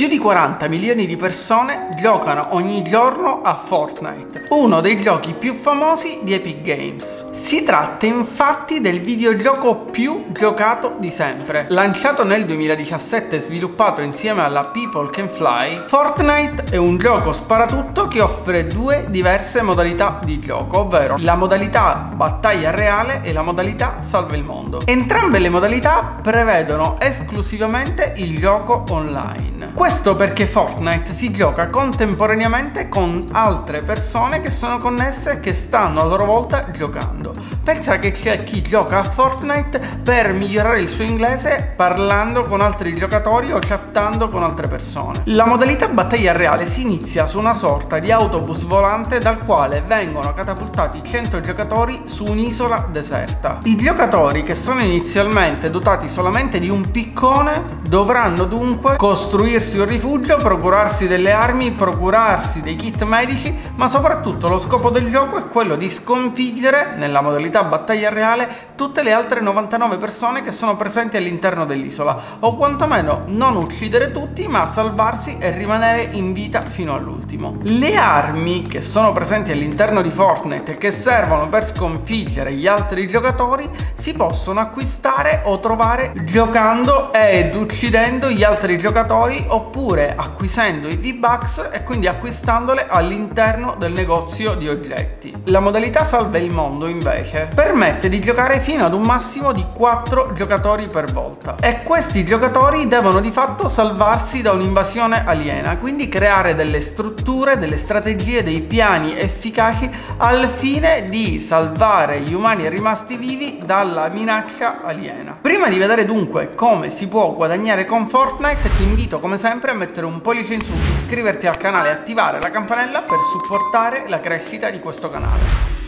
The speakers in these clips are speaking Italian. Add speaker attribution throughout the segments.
Speaker 1: Più di 40 milioni di persone giocano ogni giorno a Fortnite, uno dei giochi più famosi di Epic Games. Si tratta infatti del videogioco più giocato di sempre. Lanciato nel 2017 e sviluppato insieme alla People Can Fly, Fortnite è un gioco sparatutto che offre due diverse modalità di gioco, ovvero la modalità battaglia reale e la modalità salva il mondo. Entrambe le modalità prevedono esclusivamente il gioco online. Perché Fortnite si gioca contemporaneamente con altre persone che sono connesse e che stanno a loro volta giocando. Pensa che c'è chi gioca a Fortnite per migliorare il suo inglese parlando con altri giocatori o chattando con altre persone. La modalità battaglia reale si inizia su una sorta di autobus volante dal quale vengono catapultati 100 giocatori su un'isola deserta. I giocatori che sono inizialmente dotati solamente di un piccone dovranno dunque costruirsi un rifugio, procurarsi delle armi, procurarsi dei kit medici, ma soprattutto lo scopo del gioco è quello di sconfiggere nella modalità battaglia reale tutte le altre 99 persone che sono presenti all'interno dell'isola o quantomeno non uccidere tutti ma salvarsi e rimanere in vita fino all'ultimo. Le armi che sono presenti all'interno di Fortnite e che servono per sconfiggere gli altri giocatori si possono acquistare o trovare giocando ed uccidendo gli altri giocatori oppure acquisendo i V-Bucks e quindi acquistandole all'interno del negozio di oggetti. La modalità salva il mondo invece permette di giocare fino ad un massimo di 4 giocatori per volta e questi giocatori devono di fatto salvarsi da un'invasione aliena, quindi creare delle strutture, delle strategie, dei piani efficaci al fine di salvare gli umani rimasti vivi dalla minaccia aliena. Prima di vedere dunque come si può guadagnare con Fortnite ti invito come sempre a mettere un pollice in su, iscriverti al canale e attivare la campanella per supportare la crescita di questo canale.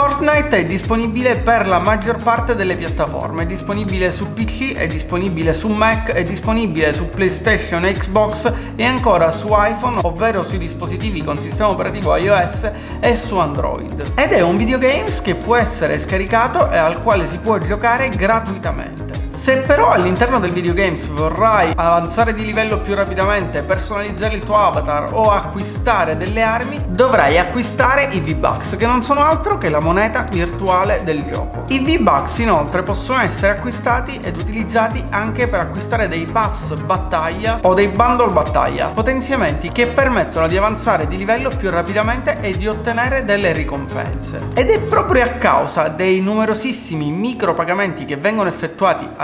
Speaker 1: Fortnite è disponibile per la maggior parte delle piattaforme, è disponibile su PC, è disponibile su Mac, è disponibile su PlayStation Xbox e ancora su iPhone, ovvero sui dispositivi con sistema operativo iOS e su Android. Ed è un videogames che può essere scaricato e al quale si può giocare gratuitamente. Se però all'interno del videogames vorrai avanzare di livello più rapidamente, personalizzare il tuo avatar o acquistare delle armi, dovrai acquistare i V-Bucks, che non sono altro che la moneta virtuale del gioco. I V-Bucks inoltre possono essere acquistati ed utilizzati anche per acquistare dei pass battaglia o dei bundle battaglia, potenziamenti che permettono di avanzare di livello più rapidamente e di ottenere delle ricompense. Ed è proprio a causa dei numerosissimi micropagamenti che vengono effettuati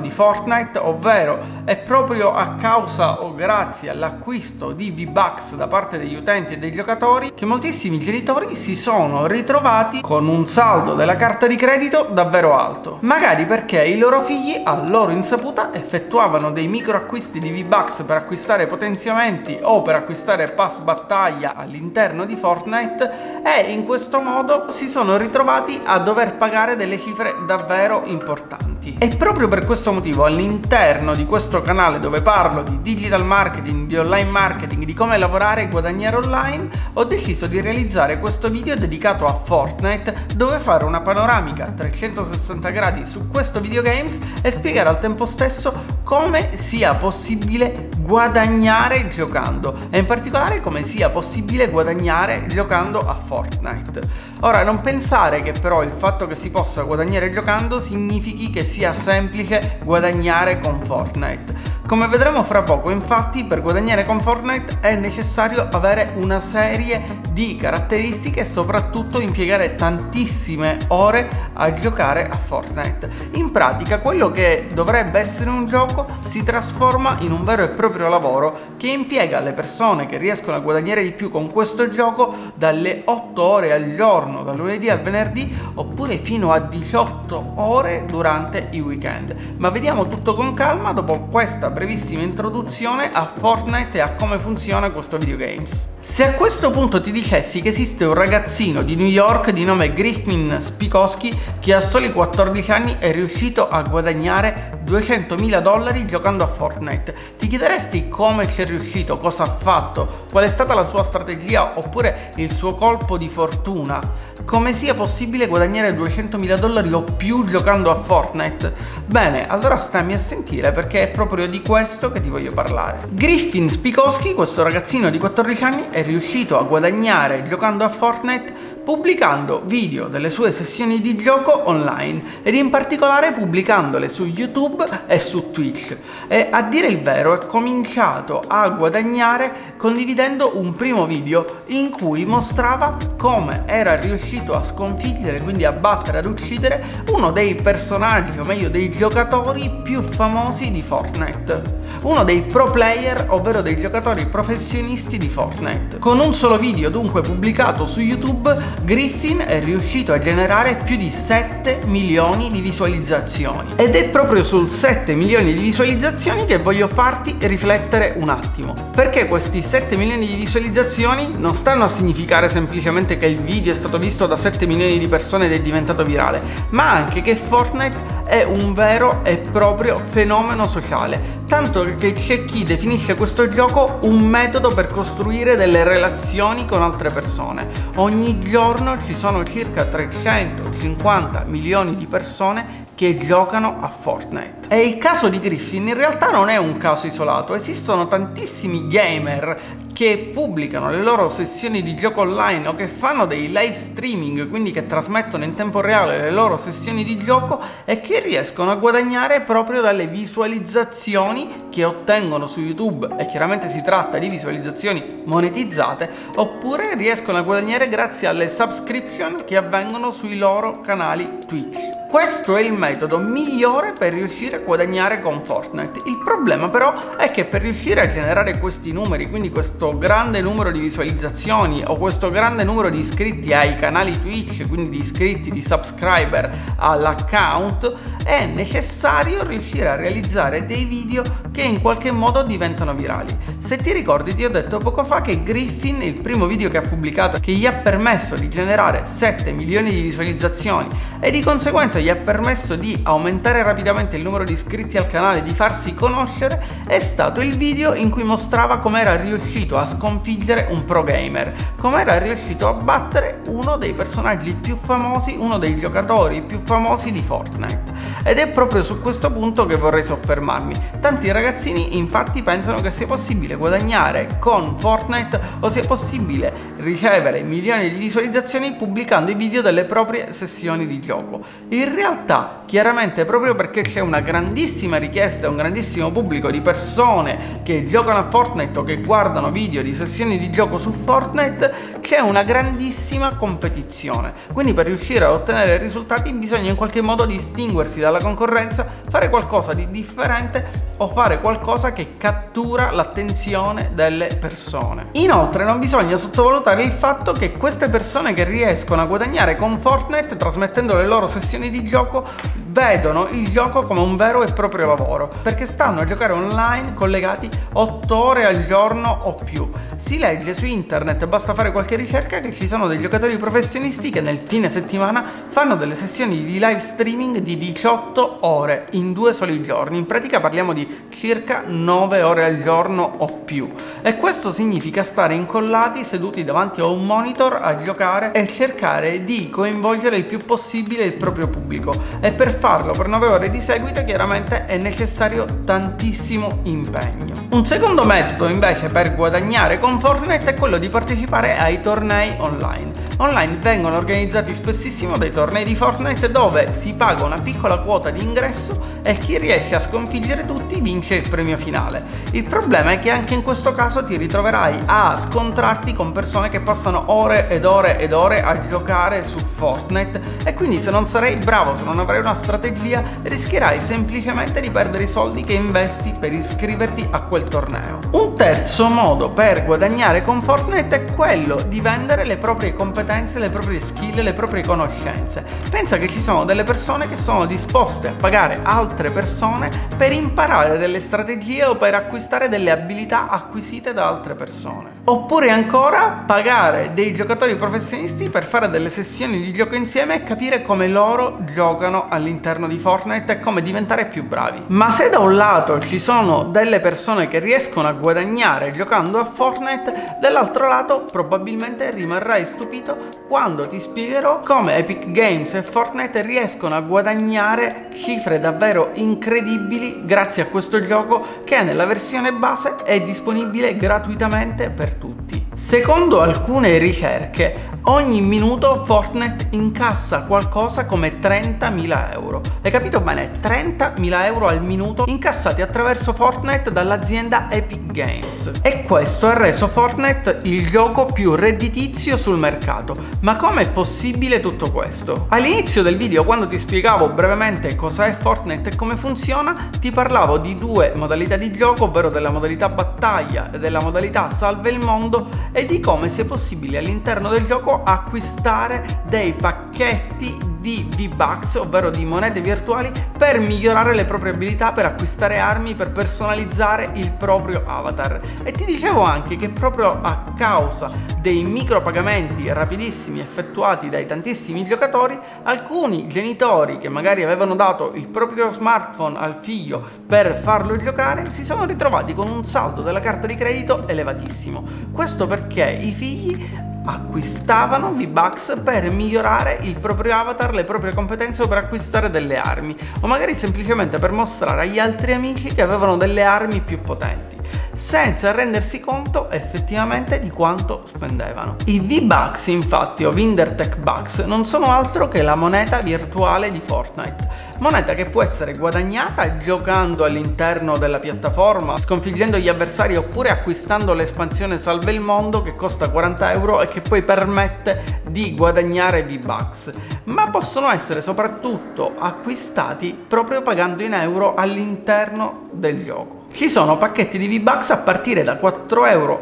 Speaker 1: di Fortnite, ovvero è proprio a causa o grazie all'acquisto di V-Bucks da parte degli utenti e dei giocatori che moltissimi genitori si sono ritrovati con un saldo della carta di credito davvero alto. Magari perché i loro figli a loro insaputa effettuavano dei micro acquisti di V-Bucks per acquistare potenziamenti o per acquistare pass battaglia all'interno di Fortnite e in questo modo si sono ritrovati a dover pagare delle cifre davvero importanti. E proprio per questo motivo all'interno di questo canale dove parlo di digital marketing, di online marketing, di come lavorare e guadagnare online, ho deciso di realizzare questo video dedicato a Fortnite dove fare una panoramica a 360 gradi su questo videogames e spiegare al tempo stesso come sia possibile guadagnare giocando e in particolare come sia possibile guadagnare giocando a Fortnite. Ora non pensare che però il fatto che si possa guadagnare giocando significhi che sia semplice guadagnare con Fortnite. Come vedremo fra poco, infatti, per guadagnare con Fortnite è necessario avere una serie di caratteristiche e soprattutto impiegare tantissime ore a giocare a Fortnite. In pratica, quello che dovrebbe essere un gioco si trasforma in un vero e proprio lavoro che impiega le persone che riescono a guadagnare di più con questo gioco dalle 8 ore al giorno, dal lunedì al venerdì, oppure fino a 18 ore durante i weekend. Ma vediamo tutto con calma dopo questa brevissima introduzione a Fortnite e a come funziona questo videogames. Se a questo punto ti dicessi che esiste un ragazzino di New York di nome Griffin Spikowski che a soli 14 anni è riuscito a guadagnare 200.000 dollari giocando a Fortnite. Ti chiederesti come ci è riuscito, cosa ha fatto, qual è stata la sua strategia oppure il suo colpo di fortuna? Come sia possibile guadagnare 200.000 dollari o più giocando a Fortnite? Bene, allora stammi a sentire perché è proprio di questo che ti voglio parlare. Griffin Spikowski, questo ragazzino di 14 anni, è riuscito a guadagnare giocando a Fortnite pubblicando video delle sue sessioni di gioco online ed in particolare pubblicandole su YouTube e su Twitch e a dire il vero è cominciato a guadagnare condividendo un primo video in cui mostrava come era riuscito a sconfiggere, quindi a battere, ad uccidere uno dei personaggi, o meglio dei giocatori più famosi di Fortnite. Uno dei pro player, ovvero dei giocatori professionisti di Fortnite. Con un solo video dunque pubblicato su YouTube, Griffin è riuscito a generare più di 7 milioni di visualizzazioni. Ed è proprio sul 7 milioni di visualizzazioni che voglio farti riflettere un attimo. Perché questi 7 milioni di visualizzazioni non stanno a significare semplicemente che il video è stato visto da 7 milioni di persone ed è diventato virale, ma anche che Fortnite è un vero e proprio fenomeno sociale, tanto che c'è chi definisce questo gioco un metodo per costruire delle relazioni con altre persone. Ogni giorno ci sono circa 350 milioni di persone che giocano a Fortnite. E il caso di Griffin in realtà non è un caso isolato, esistono tantissimi gamer che pubblicano le loro sessioni di gioco online o che fanno dei live streaming, quindi che trasmettono in tempo reale le loro sessioni di gioco e che riescono a guadagnare proprio dalle visualizzazioni che ottengono su YouTube e chiaramente si tratta di visualizzazioni monetizzate oppure riescono a guadagnare grazie alle subscription che avvengono sui loro canali Twitch. Questo è il metodo migliore per riuscire a guadagnare con Fortnite. Il problema però è che per riuscire a generare questi numeri, quindi questo grande numero di visualizzazioni o questo grande numero di iscritti ai canali Twitch, quindi di iscritti, di subscriber all'account, è necessario riuscire a realizzare dei video che in qualche modo diventano virali. Se ti ricordi ti ho detto poco fa che Griffin, il primo video che ha pubblicato, che gli ha permesso di generare 7 milioni di visualizzazioni e di conseguenza gli ha permesso di aumentare rapidamente il numero di iscritti al canale, di farsi conoscere, è stato il video in cui mostrava come era riuscito a sconfiggere un pro gamer, come era riuscito a battere uno dei personaggi più famosi, uno dei giocatori più famosi di Fortnite. Ed è proprio su questo punto che vorrei soffermarmi. Tanti ragazzini infatti pensano che sia possibile guadagnare con Fortnite o sia possibile ricevere milioni di visualizzazioni pubblicando i video delle proprie sessioni di gioco. In realtà, chiaramente proprio perché c'è una grandissima richiesta e un grandissimo pubblico di persone che giocano a Fortnite o che guardano video di sessioni di gioco su Fortnite, c'è una grandissima competizione. Quindi per riuscire a ottenere risultati bisogna in qualche modo distinguersi dalla concorrenza, fare qualcosa di differente o fare qualcosa che cattura l'attenzione delle persone. Inoltre non bisogna sottovalutare il fatto che queste persone che riescono a guadagnare con Fortnite trasmettendo le loro sessioni di gioco vedono il gioco come un vero e proprio lavoro, perché stanno a giocare online collegati 8 ore al giorno o più. Si legge su internet, basta fare qualche ricerca, che ci sono dei giocatori professionisti che nel fine settimana fanno delle sessioni di live streaming di 18 ore in due soli giorni. In pratica parliamo di circa 9 ore al giorno o più. E questo significa stare incollati seduti davanti a un monitor a giocare e cercare di coinvolgere il più possibile il proprio pubblico. E per farlo per 9 ore di seguito chiaramente è necessario tantissimo impegno. Un secondo metodo invece per guadagnare con Fortnite è quello di partecipare ai tornei online. Online vengono organizzati spessissimo dei tornei di Fortnite dove si paga una piccola quota di ingresso e chi riesce a sconfiggere tutti vince il premio finale. Il problema è che anche in questo caso ti ritroverai a scontrarti con persone che passano ore ed ore ed ore a giocare su Fortnite e quindi se non sarai bravo, se non avrai una strategia, rischierai semplicemente di perdere i soldi che investi per iscriverti a quel torneo. Un terzo modo per guadagnare con Fortnite è quello di vendere le proprie competenze competenze, le proprie skill, le proprie conoscenze. Pensa che ci sono delle persone che sono disposte a pagare altre persone per imparare delle strategie o per acquistare delle abilità acquisite da altre persone. Oppure ancora pagare dei giocatori professionisti per fare delle sessioni di gioco insieme e capire come loro giocano all'interno di Fortnite e come diventare più bravi. Ma se da un lato ci sono delle persone che riescono a guadagnare giocando a Fortnite, dall'altro lato probabilmente rimarrai stupito quando ti spiegherò come Epic Games e Fortnite riescono a guadagnare cifre davvero incredibili grazie a questo gioco che nella versione base è disponibile gratuitamente per tutti. Secondo alcune ricerche, ogni minuto Fortnite incassa qualcosa come 30.000 euro. Hai capito bene? 30.000 euro al minuto incassati attraverso Fortnite dall'azienda Epic Games. E questo ha reso Fortnite il gioco più redditizio sul mercato. Ma come è possibile tutto questo? All'inizio del video, quando ti spiegavo brevemente cosa è Fortnite e come funziona, ti parlavo di due modalità di gioco, ovvero della modalità battaglia e della modalità salve il mondo e di come sia possibile all'interno del gioco acquistare dei pacchetti di V-Bucks, ovvero di monete virtuali, per migliorare le proprie abilità, per acquistare armi, per personalizzare il proprio avatar. E ti dicevo anche che proprio a causa dei micropagamenti rapidissimi effettuati dai tantissimi giocatori, alcuni genitori che magari avevano dato il proprio smartphone al figlio per farlo giocare si sono ritrovati con un saldo della carta di credito elevatissimo. Questo perché i figli acquistavano V-Bucks per migliorare il proprio avatar, le proprie competenze o per acquistare delle armi o magari semplicemente per mostrare agli altri amici che avevano delle armi più potenti senza rendersi conto effettivamente di quanto spendevano. I V-Bucks infatti o Windertech Bucks non sono altro che la moneta virtuale di Fortnite, moneta che può essere guadagnata giocando all'interno della piattaforma, sconfiggendo gli avversari oppure acquistando l'espansione Salve il Mondo che costa 40 euro e che poi permette di guadagnare V-Bucks, ma possono essere soprattutto acquistati proprio pagando in euro all'interno del gioco. Ci sono pacchetti di V-Bucks a partire da 4,99 euro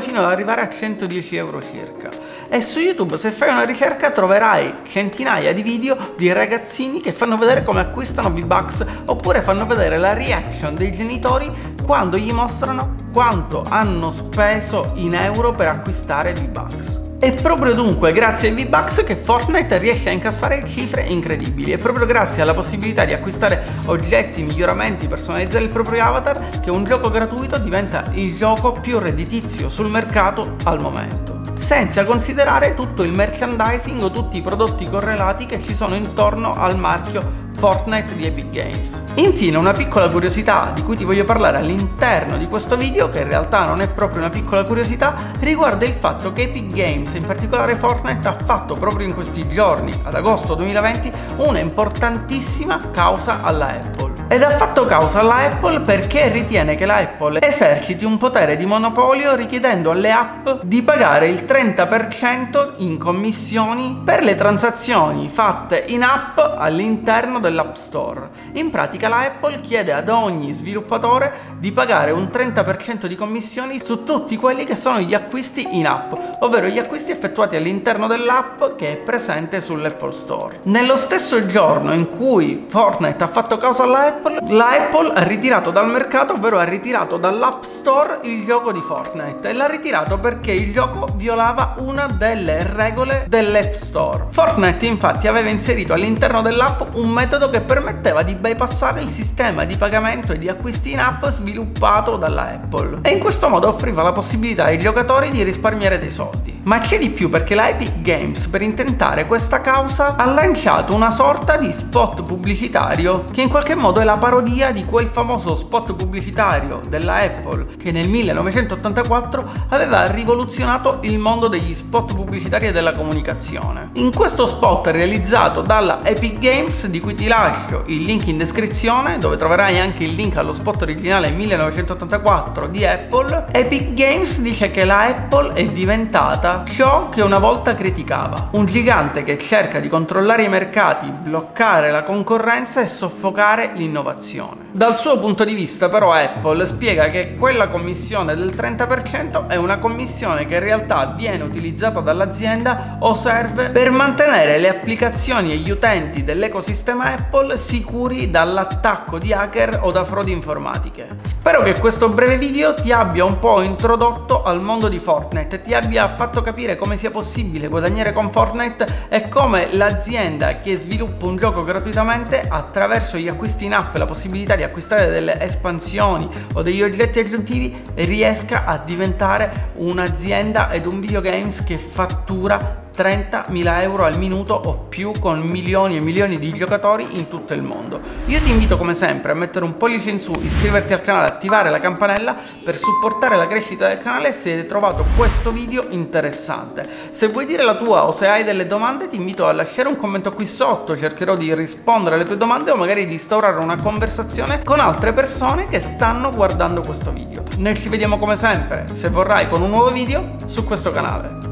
Speaker 1: fino ad arrivare a 110 euro circa. E su YouTube se fai una ricerca troverai centinaia di video di ragazzini che fanno vedere come acquistano V-Bucks oppure fanno vedere la reaction dei genitori quando gli mostrano quanto hanno speso in euro per acquistare V-Bucks. È proprio dunque grazie ai V-Bucks che Fortnite riesce a incassare cifre incredibili. È proprio grazie alla possibilità di acquistare oggetti, miglioramenti, personalizzare il proprio avatar che un gioco gratuito diventa il gioco più redditizio sul mercato al momento senza considerare tutto il merchandising o tutti i prodotti correlati che ci sono intorno al marchio Fortnite di Epic Games. Infine una piccola curiosità di cui ti voglio parlare all'interno di questo video, che in realtà non è proprio una piccola curiosità, riguarda il fatto che Epic Games, in particolare Fortnite, ha fatto proprio in questi giorni, ad agosto 2020, una importantissima causa alla Apple ed ha fatto causa alla Apple perché ritiene che la Apple eserciti un potere di monopolio richiedendo alle app di pagare il 30% in commissioni per le transazioni fatte in app all'interno dell'App Store. In pratica la Apple chiede ad ogni sviluppatore di pagare un 30% di commissioni su tutti quelli che sono gli acquisti in app, ovvero gli acquisti effettuati all'interno dell'app che è presente sull'Apple Store. Nello stesso giorno in cui Fortnite ha fatto causa alla Apple, Apple, la Apple ha ritirato dal mercato, ovvero ha ritirato dall'App Store il gioco di Fortnite e l'ha ritirato perché il gioco violava una delle regole dell'App Store. Fortnite infatti aveva inserito all'interno dell'app un metodo che permetteva di bypassare il sistema di pagamento e di acquisti in app sviluppato dalla Apple e in questo modo offriva la possibilità ai giocatori di risparmiare dei soldi. Ma c'è di più perché la Epic Games per intentare questa causa ha lanciato una sorta di spot pubblicitario che in qualche modo è la parodia di quel famoso spot pubblicitario della Apple che nel 1984 aveva rivoluzionato il mondo degli spot pubblicitari e della comunicazione. In questo spot realizzato dalla Epic Games, di cui ti lascio il link in descrizione, dove troverai anche il link allo spot originale 1984 di Apple, Epic Games dice che la Apple è diventata ciò che una volta criticava, un gigante che cerca di controllare i mercati, bloccare la concorrenza e soffocare l'innovazione l'innovazione. Dal suo punto di vista però Apple spiega che quella commissione del 30% è una commissione che in realtà viene utilizzata dall'azienda o serve per mantenere le applicazioni e gli utenti dell'ecosistema Apple sicuri dall'attacco di hacker o da frodi informatiche. Spero che questo breve video ti abbia un po' introdotto al mondo di Fortnite, ti abbia fatto capire come sia possibile guadagnare con Fortnite e come l'azienda che sviluppa un gioco gratuitamente attraverso gli acquisti in app e la possibilità di acquistare delle espansioni o degli oggetti aggiuntivi riesca a diventare un'azienda ed un videogames che fattura 30.000 euro al minuto o più con milioni e milioni di giocatori in tutto il mondo. Io ti invito come sempre a mettere un pollice in su, iscriverti al canale, attivare la campanella per supportare la crescita del canale se hai trovato questo video interessante. Se vuoi dire la tua o se hai delle domande ti invito a lasciare un commento qui sotto, cercherò di rispondere alle tue domande o magari di instaurare una conversazione con altre persone che stanno guardando questo video. Noi ci vediamo come sempre, se vorrai, con un nuovo video su questo canale.